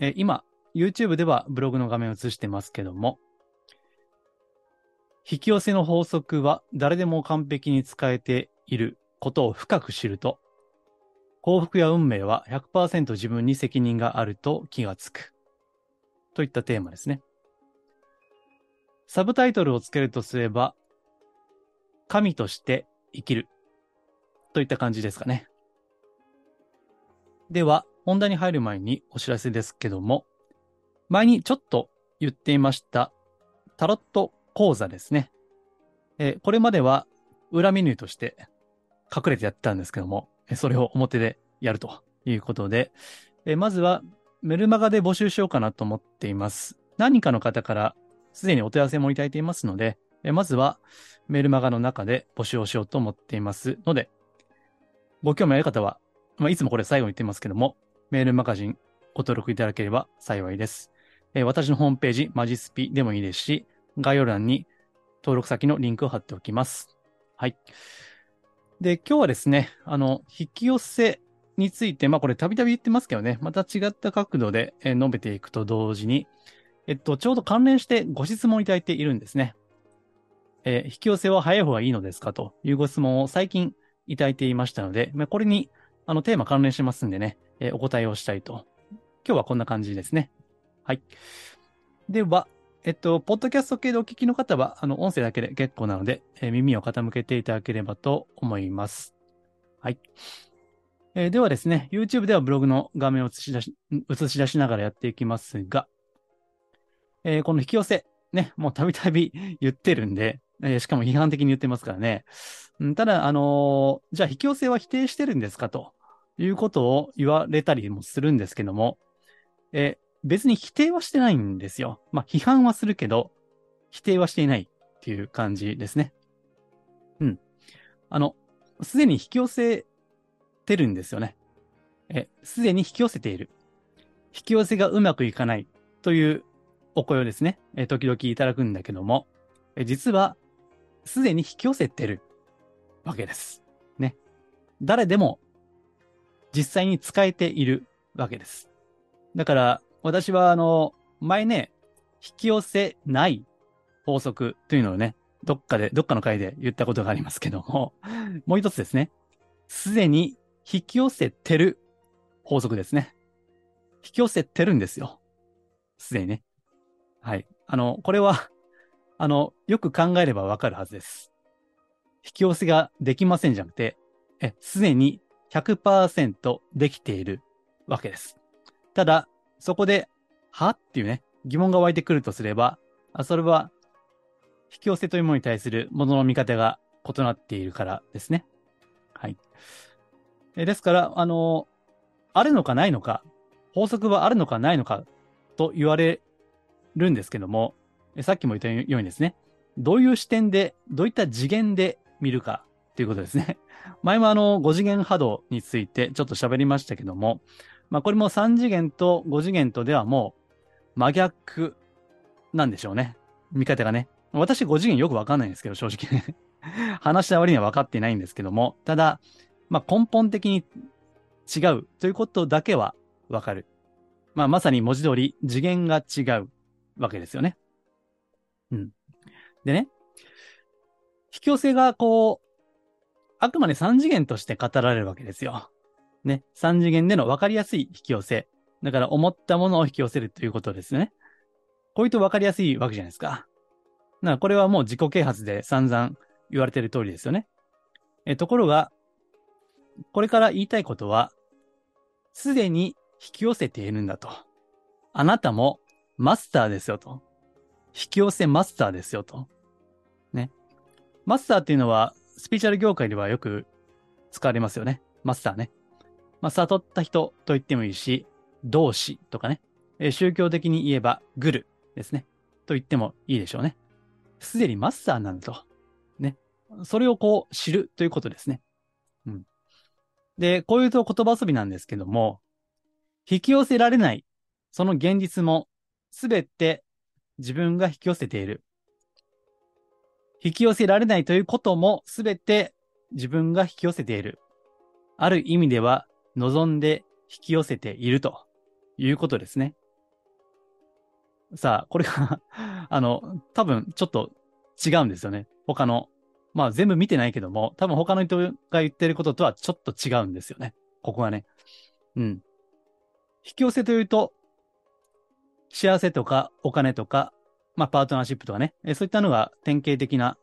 えー今、YouTube ではブログの画面を映してますけども、引き寄せの法則は誰でも完璧に使えていることを深く知ると、幸福や運命は100%自分に責任があると気がつく。といったテーマですね。サブタイトルをつけるとすれば、神として生きる。といった感じですかね。では、本題に入る前にお知らせですけども、前にちょっと言っていましたタロット講座ですね。えーこれまでは裏メニューとして隠れてやってたんですけども、それを表でやるということで、えーまずはメルマガで募集しようかなと思っています。何かの方からすでにお問い合わせもいただいていますので、えーまずはメルマガの中で募集をしようと思っていますので、ご興味ある方は、まあ、いつもこれ最後に言ってますけども、メールマガジンご登録いただければ幸いです。えー私のホームページ、マジスピでもいいですし、概要欄に登録先のリンクを貼っておきます。はい。で、今日はですね、あの、引き寄せについて、まあこれたびたび言ってますけどね、また違った角度で、え述べていくと同時に、えっと、ちょうど関連してご質問いただいているんですね。えー引き寄せは早い方がいいのですかというご質問を最近いただいていましたので、まあ、これにあのテーマ関連しますんでね、えーお答えをしたいと。今日はこんな感じですね。はい。では、えっと、ポッドキャスト系でお聞きの方は、あの、音声だけで結構なので、えー耳を傾けていただければと思います。はい。えーではですね、YouTube ではブログの画面を映し出し、映し出しながらやっていきますが、えーこの引き寄せ、ね、もうたびたび 言ってるんで、えーしかも批判的に言ってますからね。うんただ、あのーじゃあ引き寄せは否定してるんですかということを言われたりもするんですけども、え別に否定はしてないんですよ。まあ、批判はするけど、否定はしていないっていう感じですね。うん。あの、すでに引き寄せてるんですよね。え、すでに引き寄せている。引き寄せがうまくいかないというお声をですね、え時々いただくんだけども、え実は、すでに引き寄せてるわけです。ね。誰でも実際に使えているわけです。だから、私は、あの、前ね、引き寄せない法則というのをね、どっかで、どっかの回で言ったことがありますけども、もう一つですね。すでに引き寄せてる法則ですね。引き寄せてるんですよ。すでにね。はい。あの、これは、あの、よく考えればわかるはずです。引き寄せができませんじゃなくて、え、すでに100%できているわけです。ただ、そこで、は？っていうね、疑問が湧いてくるとすれば、それは、引き寄せというものに対するものの見方が異なっているからですね。はい。えですから、あの、あるのかないのか、法則はあるのかないのかと言われるんですけども、さっきも言ったようにですね、どういう視点で、どういった次元で見るかということですね。前もあの、5次元波動についてちょっと喋りましたけども、まあこれも3次元と5次元とではもう真逆なんでしょうね。見方がね。私5次元よくわかんないんですけど、正直ね。話した割には分かってないんですけども、ただ、まあ根本的に違うということだけはわかる。まあまさに文字通り次元が違うわけですよね。うん。でね、引き寄せがこう、あくまで3次元として語られるわけですよ。ね。3次元での分かりやすい引き寄せ。だから思ったものを引き寄せるということですね。こういうと分かりやすいわけじゃないですか。だからこれはもう自己啓発で散々言われてる通りですよね。え、ところが、これから言いたいことは、すでに引き寄せているんだと。あなたもマスターですよと。引き寄せマスターですよと。ね。マスターっていうのは、スピーチャル業界ではよく使われますよね。マスターね。まあ、悟った人と言ってもいいし、同志とかね。え宗教的に言えばグルですね。と言ってもいいでしょうね。すでにマスターなんだと。ね。それをこう知るということですね。うん。で、こういうと言葉遊びなんですけども、引き寄せられない、その現実もすべて自分が引き寄せている。引き寄せられないということもすべて自分が引き寄せている。ある意味では望んで引き寄せているということですね。さあ、これが あの、多分ちょっと違うんですよね。他の。まあ全部見てないけども、多分他の人が言ってることとはちょっと違うんですよね。ここがね。うん。引き寄せというと、幸せとかお金とか、まあパートナーシップとかね、そういったのが典型的な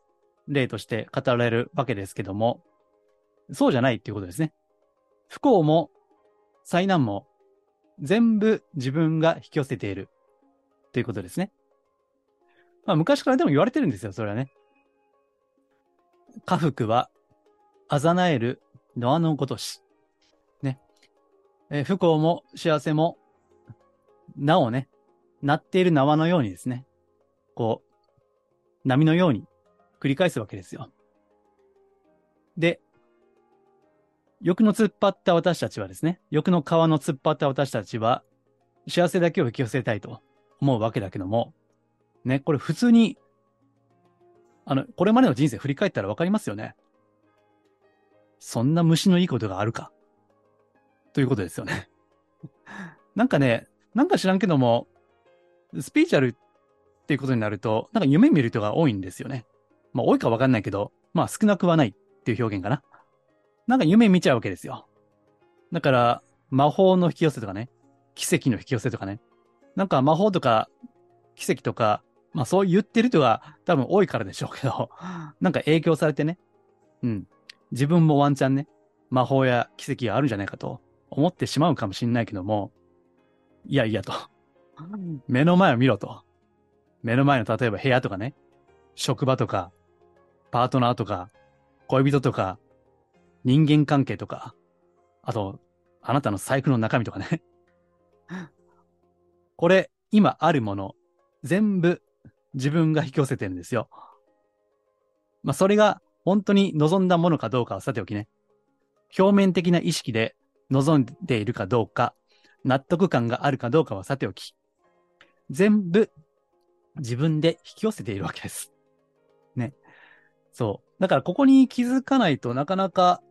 例として語られるわけですけども、そうじゃないっていうことですね。不幸も災難も全部自分が引き寄せているということですね。まあ昔からでも言われてるんですよ、それはね。家福は、あざなえるノアのごとし。ね。え不幸も幸せも、なおね、鳴っている縄のようにですね、こう、波のように繰り返すわけですよ。で、欲の突っ張った私たちはですね、欲の川の突っ張った私たちは、幸せだけを引き寄せたいと思うわけだけども、ね、これ普通に、あの、これまでの人生振り返ったらわかりますよね。そんな虫のいいことがあるか？ということですよね。なんかね、なんか知らんけども、スピーチャルっていうことになると、なんか夢見る人が多いんですよね。まあ多いかわかんないけど、まあ少なくはないっていう表現かな。なんか夢見ちゃうわけですよ。だから、魔法の引き寄せとかね、奇跡の引き寄せとかね。なんか魔法とか奇跡とか、まあそう言ってる人が多分多いからでしょうけど、なんか影響されてね。うん。自分もワンチャンね、魔法や奇跡があるんじゃないかと思ってしまうかもしれないけども、いやいやと。目の前を見ろと。目の前の例えば部屋とかね、職場とか、パートナーとか、恋人とか、人間関係とか、あと、あなたの財布の中身とかね。これ、今あるもの、全部自分が引き寄せてるんですよ。まあ、それが本当に望んだものかどうかはさておきね。表面的な意識で望んでいるかどうか、納得感があるかどうかはさておき。全部自分で引き寄せているわけです。ね。そう。だからここに気づかないとなかなか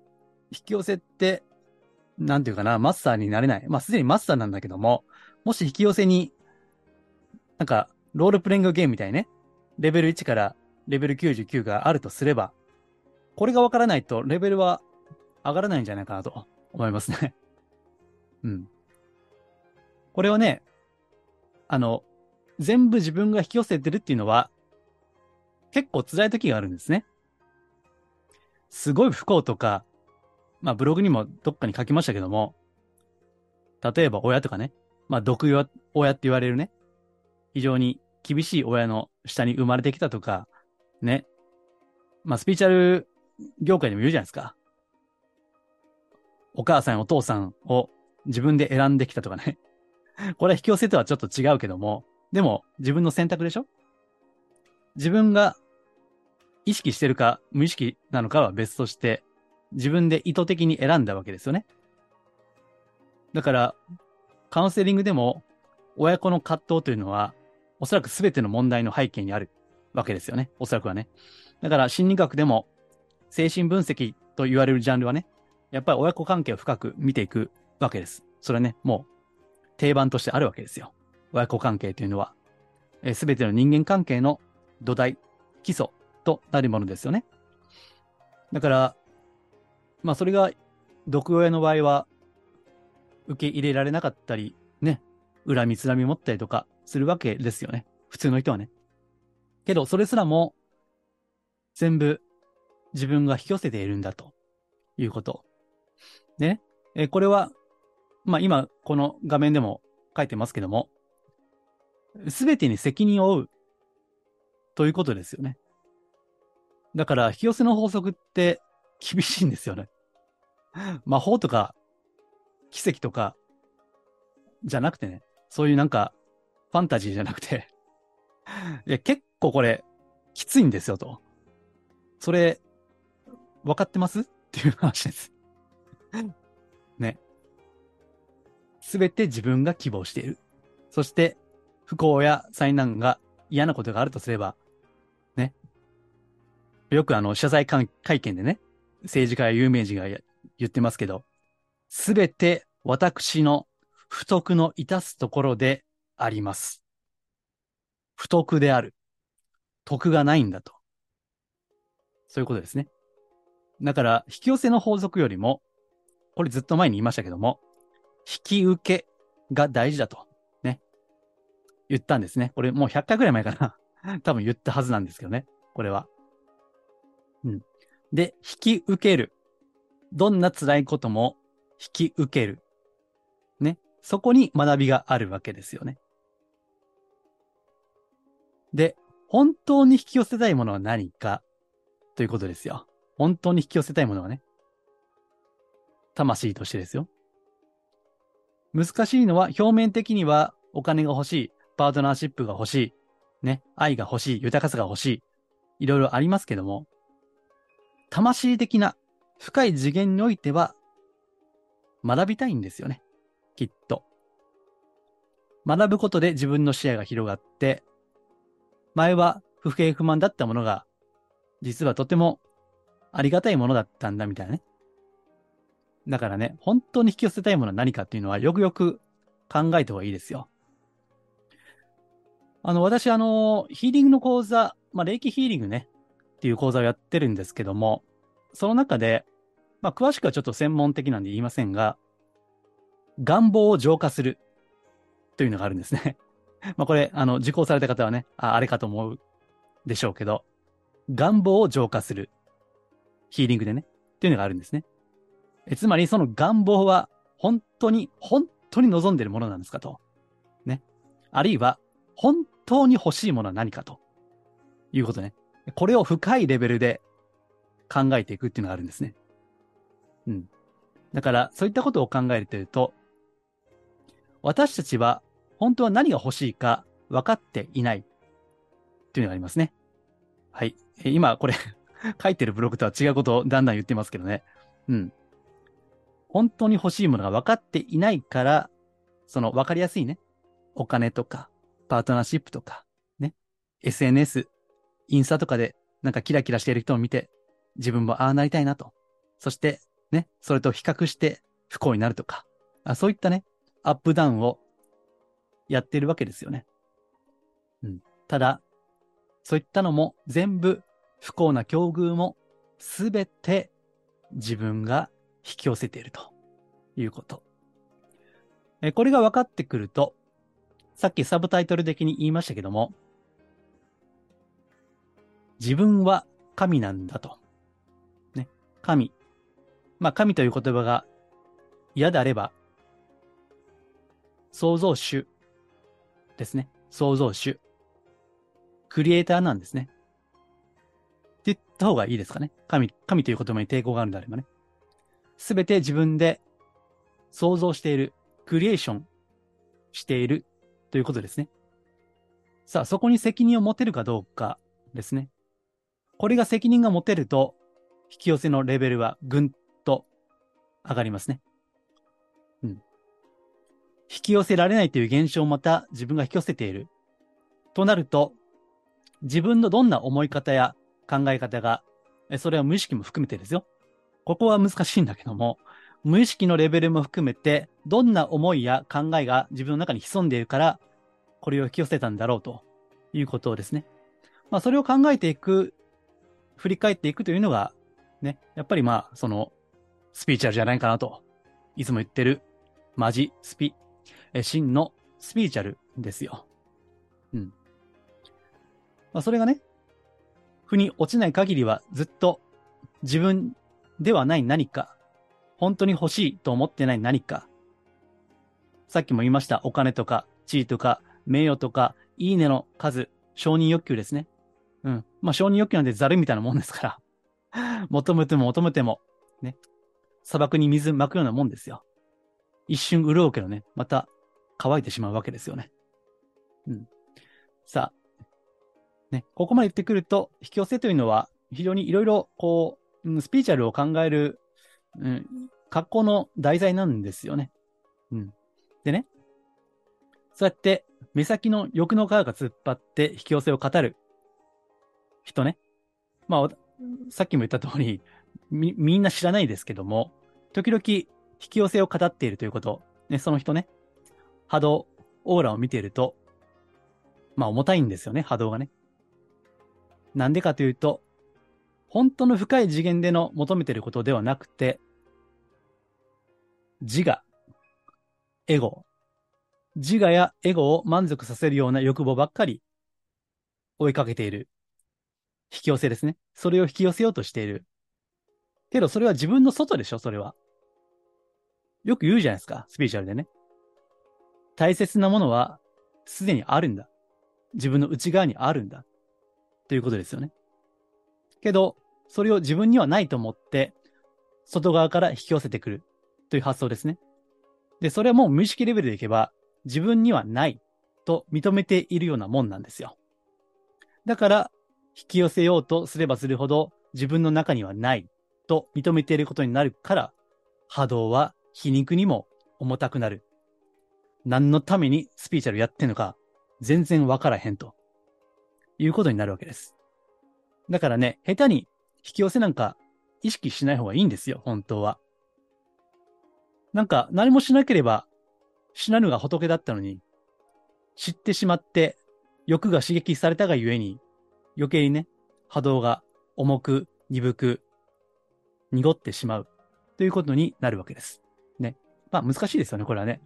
引き寄せって、なんていうかな、マスターになれない。まあすでにマスターなんだけども、もし引き寄せに、なんか、ロールプレイングゲームみたいね、レベル1からレベル99があるとすれば、これがわからないとレベルは上がらないんじゃないかなと思いますね。うん。これはね、あの、全部自分が引き寄せてるっていうのは、結構辛い時があるんですね。すごい不幸とか、まあブログにもどっかに書きましたけども、例えば親とかね、まあ毒親って言われるね、非常に厳しい親の下に生まれてきたとか、ね、まあスピーチャル業界でも言うじゃないですか。お母さんお父さんを自分で選んできたとかね。これは引き寄せとはちょっと違うけども、でも自分の選択でしょ？自分が意識してるか無意識なのかは別として、自分で意図的に選んだわけですよね。だから、カウンセリングでも親子の葛藤というのは、おそらく全ての問題の背景にあるわけですよね。おそらくはね。だから心理学でも精神分析と言われるジャンルはね、やっぱり親子関係を深く見ていくわけです。それはね、もう定番としてあるわけですよ。親子関係というのは、すべての人間関係の土台、基礎となるものですよね。だから、まあそれが毒親の場合は受け入れられなかったり、ね、恨みつらみ持ったりとかするわけですよね。普通の人はね。けど、それすらも全部自分が引き寄せているんだということ。でね、えこれは、まあ今この画面でも書いてますけども、すべてに責任を負うということですよね。だから、引き寄せの法則って厳しいんですよね。魔法とか奇跡とかじゃなくてね、そういうなんかファンタジーじゃなくて いや、結構これ、きついんですよと。それ、分かってます？っていう話ですね。すべて自分が希望している。そして、不幸や災難が嫌なことがあるとすれば、ね。よくあの、謝罪会見でね、政治家や有名人が言ってますけど、すべて私の不徳の致すところであります。不徳である。徳がないんだと。そういうことですね。だから、引き寄せの法則よりも、これずっと前に言いましたけども、引き受けが大事だと、言ったんですね。これもう100回くらい前かな。多分言ったはずなんですけどね。これは。うん。で、引き受ける。どんな辛いことも引き受ける。ね。そこに学びがあるわけですよね。で、本当に引き寄せたいものは何か？ということですよ。本当に引き寄せたいものはね。魂としてですよ。難しいのは表面的にはお金が欲しい、パートナーシップが欲しい、ね、愛が欲しい、豊かさが欲しい、いろいろありますけども、魂的な深い次元においては学びたいんですよね。きっと。学ぶことで自分の視野が広がって、前は不平不満だったものが、実はとてもありがたいものだったんだみたいなね。だからね、本当に引き寄せたいものは何かっていうのはよくよく考えた方がいいですよ。あの、私、あの、ヒーリングの講座、まあ、霊気ヒーリングね、っていう講座をやってるんですけども、その中で、まあ、詳しくはちょっと専門的なんで言いませんが、願望を浄化するというのがあるんですね。まあこれ、あの、受講された方はね、ああれかと思うでしょうけど、願望を浄化する。ヒーリングでね。っていうのがあるんですね。えつまり、その願望は、本当に、本当に望んでるものなんですかと。ね。あるいは、本当に欲しいものは何かと。いうことね。これを深いレベルで考えていくっていうのがあるんですね。うん。だから、そういったことを考えていると、私たちは本当は何が欲しいか分かっていないっていうのがありますね。はい。今、これ 書いてるブログとは違うことをだんだん言ってますけどね。うん。本当に欲しいものが分かっていないから、その分かりやすいね。お金とか、パートナーシップとか、ね。SNS、インスタとかでなんかキラキラしている人を見て、自分もああなりたいなと。そして、ね、それと比較して不幸になるとか、あそういったね、アップダウンをやってるわけですよね。うん。ただ、そういったのも全部不幸な境遇もすべて自分が引き寄せているということ。えこれが分かってくると、さっきサブタイトル的に言いましたけども、自分は神なんだと。ね。神。まあ、神という言葉が嫌であれば、創造主ですね。創造主。クリエイターなんですね。って言った方がいいですかね。神、神という言葉に抵抗があるんであればね。すべて自分で想像している、クリエーションしているということですね。さあ、そこに責任を持てるかどうかですね。これが責任が持てると、引き寄せのレベルはぐんと上がりますね。うん引き寄せられないという現象をまた自分が引き寄せている。となると、自分のどんな思い方や考え方が、それは無意識も含めてですよ。ここは難しいんだけども、無意識のレベルも含めて、どんな思いや考えが自分の中に潜んでいるから、これを引き寄せたんだろうということですね。まあ、それを考えていく、振り返っていくというのが、ね、やっぱりまあ、その、スピーチャルじゃないかなと、いつも言ってる、マジスピえ真のスピリチュアルですよ。うん。まあ、それがね、腑に落ちない限りはずっと自分ではない何か、本当に欲しいと思ってない何か、さっきも言いました、お金とか地位とか名誉とか、いいねの数、承認欲求ですね。うん。まあ承認欲求なんてザルみたいなもんですから。求めても求めても、ね。砂漠に水撒くようなもんですよ。一瞬潤うけどね、また乾いてしまうわけですよね。うん。さあ、ね、ここまで言ってくると、引き寄せというのは、非常にいろいろ、こう、スピーチャルを考える、うん、格好の題材なんですよね。うん。でね、そうやって目先の欲の皮が突っ張って引き寄せを語る人ね。まあ、さっきも言った通り、み、みんな知らないですけども、時々引き寄せを語っているということ、ね、その人ね、波動、オーラを見ていると、まあ重たいんですよね、波動がね。なんでかというと、本当の深い次元での求めていることではなくて、自我、エゴ、自我やエゴを満足させるような欲望ばっかり追いかけている。引き寄せですね。それを引き寄せようとしている。けど、それは自分の外でしょ、それは。よく言うじゃないですか、スピーチャルでね。大切なものは、すでにあるんだ。自分の内側にあるんだ。ということですよね。けど、それを自分にはないと思って、外側から引き寄せてくるという発想ですね。で、それはもう無意識レベルでいけば、自分にはないと認めているようなもんなんですよ。だから、引き寄せようとすればするほど自分の中にはないと認めていることになるから、波動は皮肉にも重たくなる。何のためにスピーチャルやってんのか全然わからへんということになるわけです。だからね、下手に引き寄せなんか意識しない方がいいんですよ、本当は。なんか何もしなければ死なぬが仏だったのに、知ってしまって欲が刺激されたがゆえに、余計にね、波動が重く、鈍く、濁ってしまうということになるわけです。ね。まあ難しいですよね、これはね。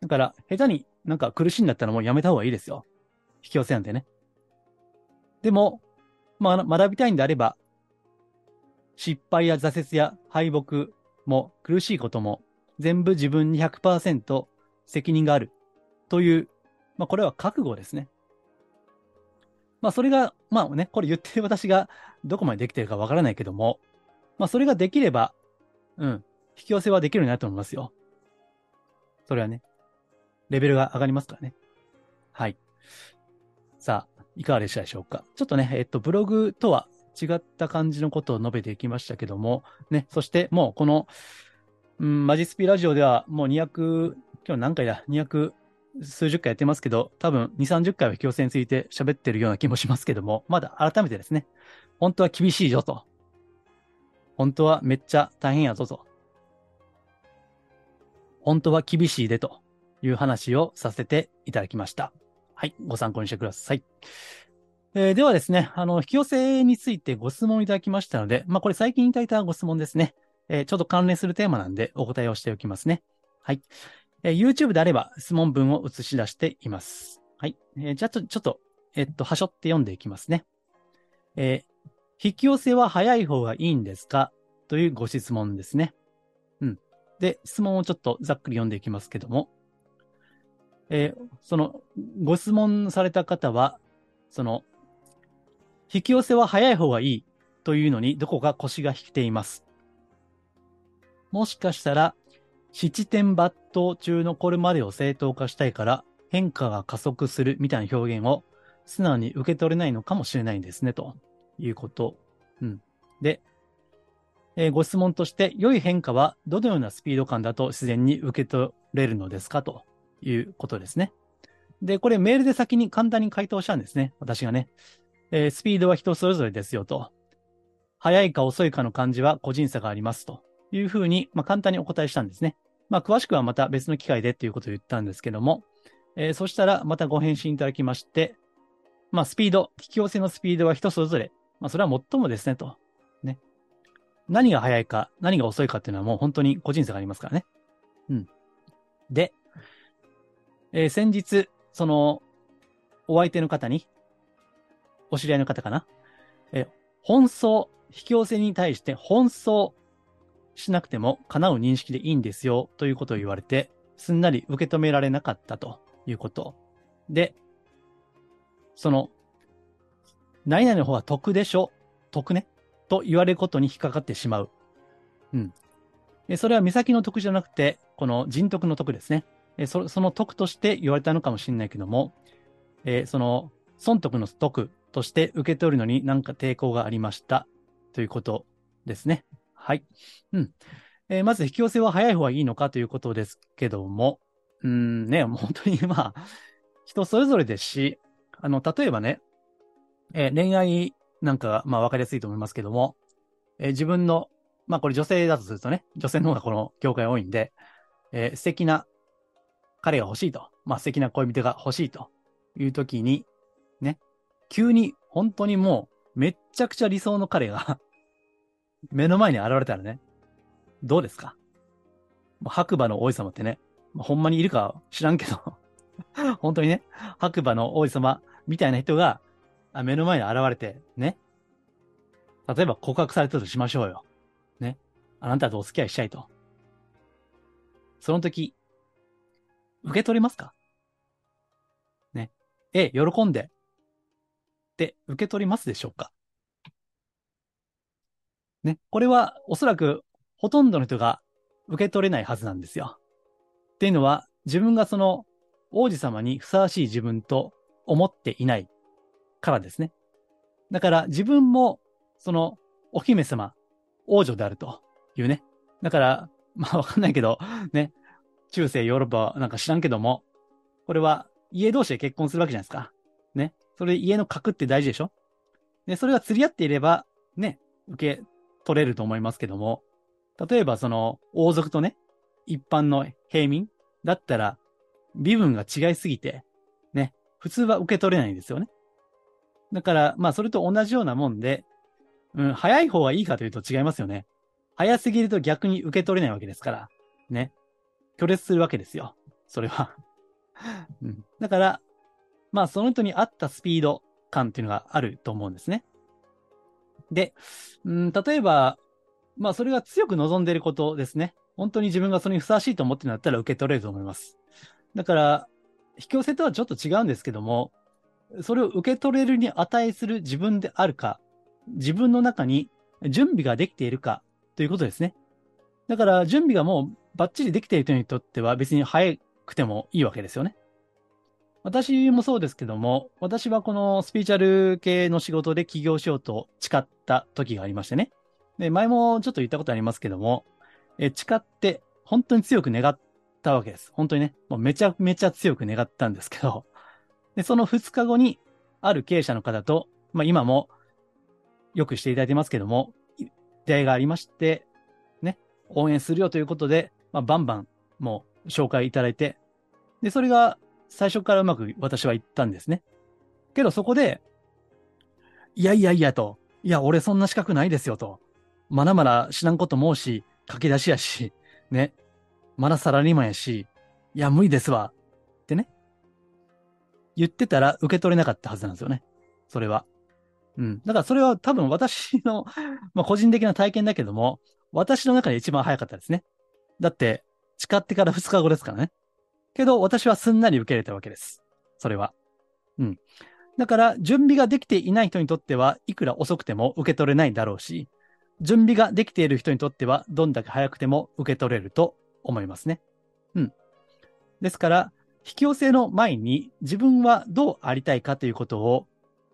だから、下手になんか苦しいんだったらもうやめた方がいいですよ。引き寄せなんてね。でも、まあ学びたいんであれば、失敗や挫折や敗北も苦しいことも全部自分に100%責任があるという、まあこれは覚悟ですね。まあそれが、まあね、これ言ってる私がどこまでできてるかわからないけども、まあそれができれば、うん、引き寄せはできるようになると思いますよ。それはね、レベルが上がりますからね。はい。さあ、いかがでしたでしょうか。ちょっとね、えっと、ブログとは違った感じのことを述べていきましたけども、ね、そしてもうこの、うん、マジスピラジオではもう200、今日何回だ ?200 数十回やってますけど、多分2、30回は引き寄せについて喋ってるような気もしますけども、まだ改めてですね、本当は厳しいぞと。本当はめっちゃ大変やぞと。本当は厳しいでという話をさせていただきました。はい、ご参考にしてください。えー、ではですね、あの、引き寄せについてご質問いただきましたので、まあ、これ最近いただいたご質問ですね。えー、ちょっと関連するテーマなんでお答えをしておきますね。はい。えー、YouTube であれば質問文を映し出しています。はい。えー、じゃあちょ、ちょっと、えっと、はしょって読んでいきますね。えー、引き寄せは早い方がいいんですか？というご質問ですね。うん。で、質問をちょっとざっくり読んでいきますけども、えー、その、ご質問された方は、その、引き寄せは早い方がいいというのにどこか腰が引けています。もしかしたら、七点抜刀中のこれまでを正当化したいから変化が加速するみたいな表現を素直に受け取れないのかもしれないんですね、ということ。うん。で、えー、ご質問として、良い変化はどのようなスピード感だと自然に受け取れるのですか？ということですね。で、これメールで先に簡単に回答したんですね。私がね。えー、スピードは人それぞれですよと。早いか遅いかの感じは個人差がありますというふうに、まあ、簡単にお答えしたんですね。まあ、詳しくはまた別の機会でっていうことを言ったんですけども、えー、そしたらまたご返信いただきまして、まあ、スピード、引き寄せのスピードは人それぞれ、まあ、それは最もですね、と。ね。何が早いか、何が遅いかっていうのはもう本当に個人差がありますからね。うん。で、えー、先日、その、お相手の方に、お知り合いの方かな。えー、奔走、引き寄せに対して奔走しなくても叶う認識でいいんですよということを言われて、すんなり受け止められなかったということ。で、その、何々の方は得でしょ得ねと言われることに引っかかってしまう。うん。でそれは目先の得じゃなくて、この人徳の徳ですね。そその徳として言われたのかもしれないけども、えーその、損得の得として受け取るのに何か抵抗がありました。ということですね。はい。うん。えーまず引き寄せは早い方がいいのかということですけども、うんね、本当に まあ、人それぞれですし、あの、例えばね、えー恋愛なんかが、まあ分かりやすいと思いますけども、えー自分の、まあこれ女性だとするとね、女性の方がこの業界多いんで、えー素敵な彼が欲しいと、まあ素敵な恋人が欲しいという時に、ね、急に本当にもうめっちゃくちゃ理想の彼が目の前に現れたらね、どうですか？白馬の王子様ってね、ほんまにいるか知らんけど、本当にね、白馬の王子様みたいな人が目の前に現れて、ね。例えば告白されたとしましょうよ。ね。あなたとお付き合いしたいと。その時、受け取りますか？ね。え、喜んで。って受け取りますでしょうか？ね。これはおそらくほとんどの人が受け取れないはずなんですよ。っていうのは、自分がその王子様にふさわしい自分と思っていないからですね。だから自分もそのお姫様、王女であるというね。だから、まあわかんないけど、ね、中世ヨーロッパなんか知らんけども、これは家同士で結婚するわけじゃないですか。ね。それで家の格って大事でしょで、それが釣り合っていれば、ね、受け取れると思いますけども、例えばその王族とね、一般の平民だったら、身分が違いすぎて、ね、普通は受け取れないんですよね。だから、まあそれと同じようなもんで、うん、早い方がいいかというと違いますよね。早すぎると逆に受け取れないわけですから、ね。拒絶するわけですよ。それは。うん、だから、まあその人に合ったスピード感っていうのがあると思うんですね。で、うん、例えば、まあそれが強く望んでいることですね。本当に自分がそれにふさわしいと思ってるんだったら受け取れると思います。だから、引き寄せとはちょっと違うんですけども、それを受け取れるに値する自分であるか、自分の中に準備ができているかということですね。だから準備がもうバッチリできている人にとっては別に早くてもいいわけですよね。私もそうですけども、私はこのスピーチャル系の仕事で起業しようと誓った時がありましてね。で、前もちょっと言ったことありますけども、え誓って本当に強く願ったわけです。本当にね、もうめちゃめちゃ強く願ったんですけど、で、その2日後に、ある経営者の方と、まあ今もよくしていただいてますけども、出会いがありまして、ね、応援するよということで、まあバンバンもう紹介いただいて、で、それが最初からうまく私は言ったんですね。けどそこで、いやいやいやと、いや、俺そんな資格ないですよと、まだまだ知らんこともうし、駆け出しやし、ね、まだサラリーマンやし、いや、無理ですわ、ってね、言ってたら受け取れなかったはずなんですよね。それは。うん。だからそれは多分私の、ま個人的な体験だけども、私の中で一番早かったですね。だって、誓ってから2日後ですからね。けど私はすんなり受け入れたわけです。それは。うん。だから、準備ができていない人にとっては、いくら遅くても受け取れないだろうし、準備ができている人にとっては、どんだけ早くても受け取れると思いますね。うん。ですから、引き寄せの前に自分はどうありたいかということを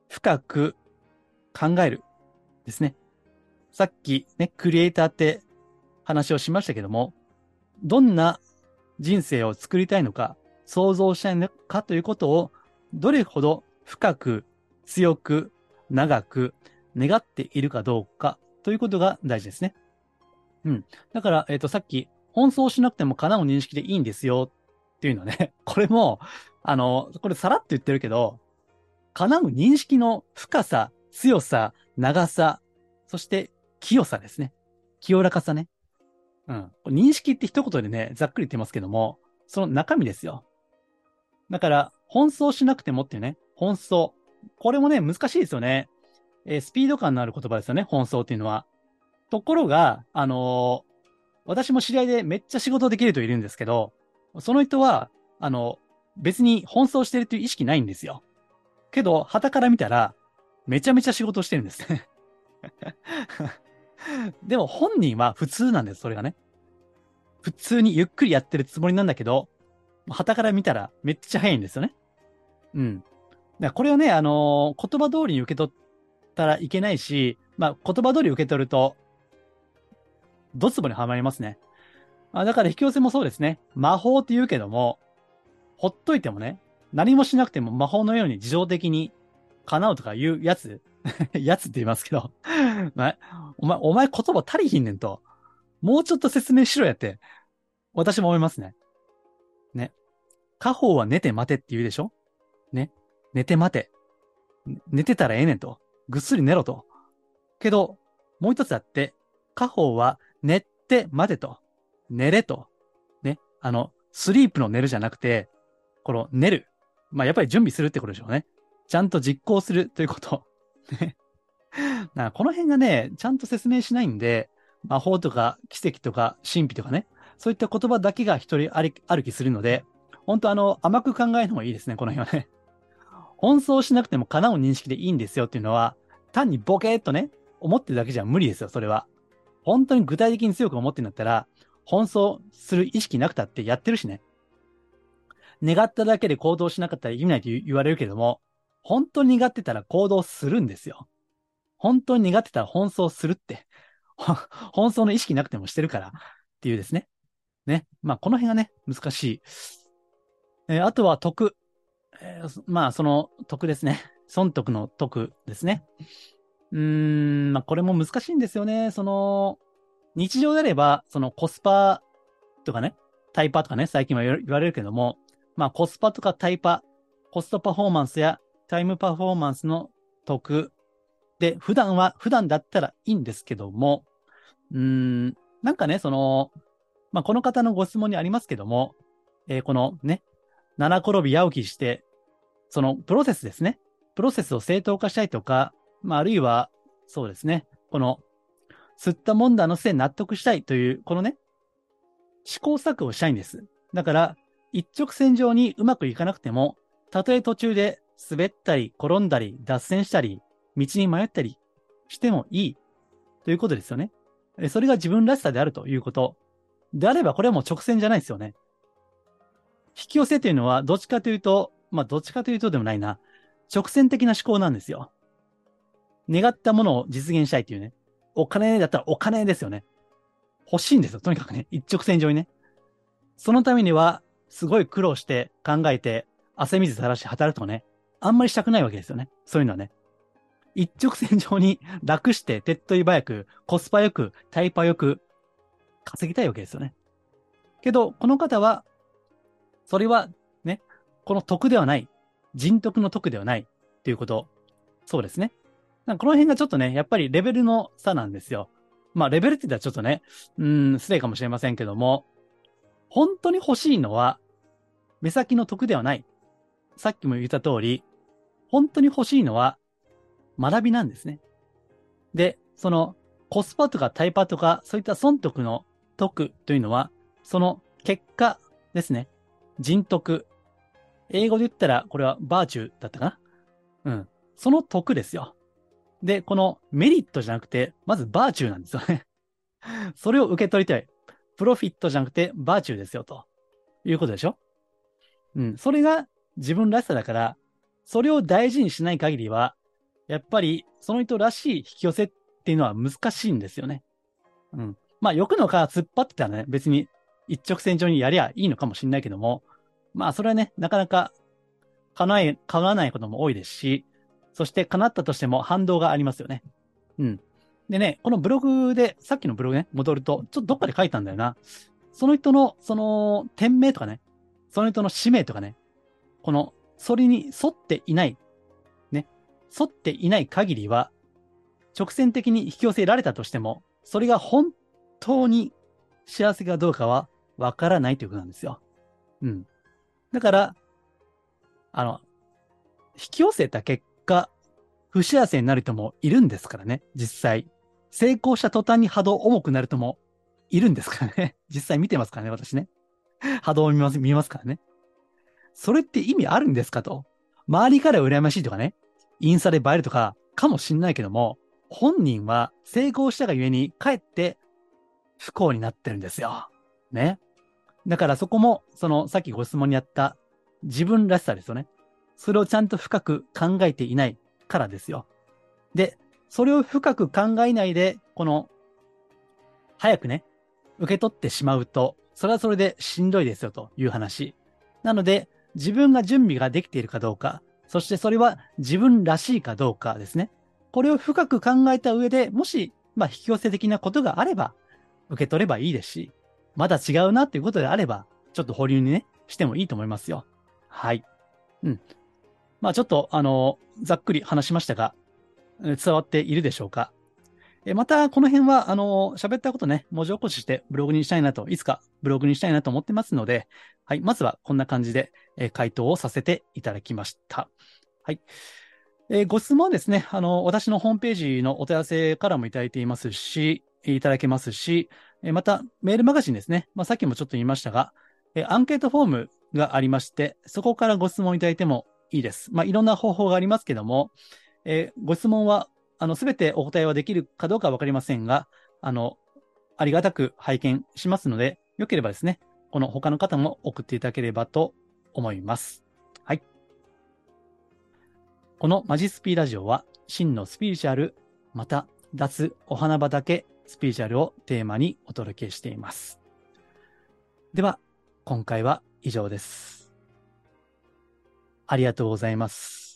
深く考えるですね。さっきね、クリエイターって話をしましたけども、どんな人生を作りたいのか、想像したいのかということを、どれほど深く、強く、長く願っているかどうかということが大事ですね。うん。だから、えっ、と、さっき、奔走しなくても叶う認識でいいんですよっていうのね、これも、あの、これさらっと言ってるけど、叶う認識の深さ、強さ、長さ、そして清さですね。清らかさね。うん。認識って一言でね、ざっくり言ってますけども、その中身ですよ。だから、奔走しなくてもっていうね、奔走。これもね、難しいですよね。えースピード感のある言葉ですよね、奔走っていうのは。ところが、あのー私も知り合いでめっちゃ仕事できる人いるんですけど、その人は、あの、別に奔走してるっていう意識ないんですよ。けど、旗から見たら、めちゃめちゃ仕事してるんですね。でも本人は普通なんです、それがね。普通にゆっくりやってるつもりなんだけど、旗から見たらめっちゃ早いんですよね。うん。だからこれをね、あのー、言葉通りに受け取ったらいけないし、まあ、言葉通り受け取ると、ドツボにはまりますね。あだから引き寄せもそうですね。魔法って言うけども、ほっといてもね、何もしなくても魔法のように自動的に叶うとかいうやつ やつって言いますけど まお前、お前言葉足りひんねんと、もうちょっと説明しろやって、私も思いますね。ね。家宝は寝て待てって言うでしょ？ね。寝て待て。寝てたらええねんと。ぐっすり寝ろと。けど、もう一つあって、家宝は寝て待てと。寝れと。ね。あの、スリープの寝るじゃなくて、この寝る。まあ、やっぱり準備するってことでしょうね。ちゃんと実行するということ。なこの辺がね、ちゃんと説明しないんで、魔法とか奇跡とか神秘とかね、そういった言葉だけが一人歩きするので、本当あの、甘く考えるのがいいですね、この辺はね。奔走しなくても叶う認識でいいんですよっていうのは、単にボケーっとね、思ってるだけじゃ無理ですよ、それは。本当に具体的に強く思ってんだったら、奔走する意識なくたってやってるしね。願っただけで行動しなかったら意味ないと言われるけども、本当に願ってたら行動するんですよ。本当に願ってたら奔走するって。奔走の意識なくてもしてるからっていうですね。ね。まあ、この辺がね、難しい。えー、あとは徳。えー、まあ、その徳ですね。損得の徳ですね。うーん、まあ、これも難しいんですよね。その、日常であれば、そのコスパとかね、タイパとかね、最近は言われるけども、まあ、コスパとかタイパ、コストパフォーマンスやタイムパフォーマンスの得で、普段は、普段だったらいいんですけども、うん、なんかね、その、まあ、この方のご質問にありますけども、えー、このね、七転び八起きして、そのプロセスですね。プロセスを正当化したいとか、まあ、あるいは、そうですね、この、吸ったもんだのせい納得したいという、このね、試行錯誤したいんです。だから、一直線上にうまくいかなくても、たとえ途中で滑ったり、転んだり、脱線したり、道に迷ったりしてもいいということですよね。それが自分らしさであるということ。であれば、これはもう直線じゃないですよね。引き寄せというのは、どっちかというと、まあ、どっちかというとでもないな。直線的な思考なんですよ。願ったものを実現したいっていうね。お金だったらお金ですよね。欲しいんですよ。とにかくね。一直線上にね。そのためには、すごい苦労して考えて、汗水垂らして働くとね、あんまりしたくないわけですよね。そういうのはね。一直線上に 楽して手っ取り早く、コスパよく、タイパよく、稼ぎたいわけですよね。けど、この方は、それはね、この得ではない。人徳の徳ではない。っていうこと。そうですね。この辺がちょっとね、やっぱりレベルの差なんですよ。まあ、レベルって言ったらちょっとね、うん、失礼かもしれませんけども、本当に欲しいのは、目先の得ではない。さっきも言った通り、本当に欲しいのは、学びなんですね。で、そのコスパとかタイパとか、そういった損得の得というのは、その結果ですね。人徳。英語で言ったら、これはバーチューだったかな？うん。その得ですよ。で、このメリットじゃなくて、まずバーチューなんですよね。それを受け取りたい。プロフィットじゃなくてバーチューですよ、ということでしょ？うん。それが自分らしさだから、それを大事にしない限りは、やっぱりその人らしい引き寄せっていうのは難しいんですよね。うん。まあ、欲の皮突っ張ってたらね、別に一直線上にやりゃいいのかもしれないけども、まあ、それはね、なかなか叶え、叶わないことも多いですし、そして叶ったとしても反動がありますよね。うん。でね、このブログで、さっきのブログね、戻ると、ちょっとどっかで書いたんだよな。その人の、その、店名とかね、その人の使命とかね、この、それに沿っていない、ね、沿っていない限りは、直線的に引き寄せられたとしても、それが本当に幸せかどうかはわからないということなんですよ。うん。だから、あの、引き寄せた結果、不幸せになる人もいるんですからね、実際。成功した途端に波動重くなる人もいるんですからね。実際見てますからね、私ね。波動を見ます、見ますからね。それって意味あるんですかと。周りから羨ましいとかね、インスタで映えるとか、かもしんないけども、本人は成功したがゆえに、かえって不幸になってるんですよ。ね。だからそこも、その、さっきご質問にあった自分らしさですよね。それをちゃんと深く考えていないからですよ。で、それを深く考えないで、この、早くね、受け取ってしまうと、それはそれでしんどいですよという話。なので、自分が準備ができているかどうか、そしてそれは自分らしいかどうかですね。これを深く考えた上で、もし、まあ、引き寄せ的なことがあれば、受け取ればいいですし、まだ違うなっていうことであれば、ちょっと保留にね、してもいいと思いますよ。はい。うん。まあちょっと、あの、ざっくり話しましたが、伝わっているでしょうか？えまた、この辺は、あの、喋ったことね、文字起こししてブログにしたいなと、いつかブログにしたいなと思ってますので、はい、まずはこんな感じで、え回答をさせていただきました。はい。え、ご質問はですね、あの、私のホームページのお問い合わせからもいただいていますし、いただけますし、えまた、メールマガジンですね。まあ、さっきもちょっと言いましたが、えアンケートフォームがありまして、そこからご質問いただいてもいいです。まあ、いろんな方法がありますけども、えご質問は、あの、すべてお答えはできるかどうかわかりませんが、あの、ありがたく拝見しますので、よければですね、この他の方も送っていただければと思います。はい。このマジスピーラジオは、真のスピリチュアル、また、脱お花畑スピリチュアルをテーマにお届けしています。では、今回は以上です。ありがとうございます。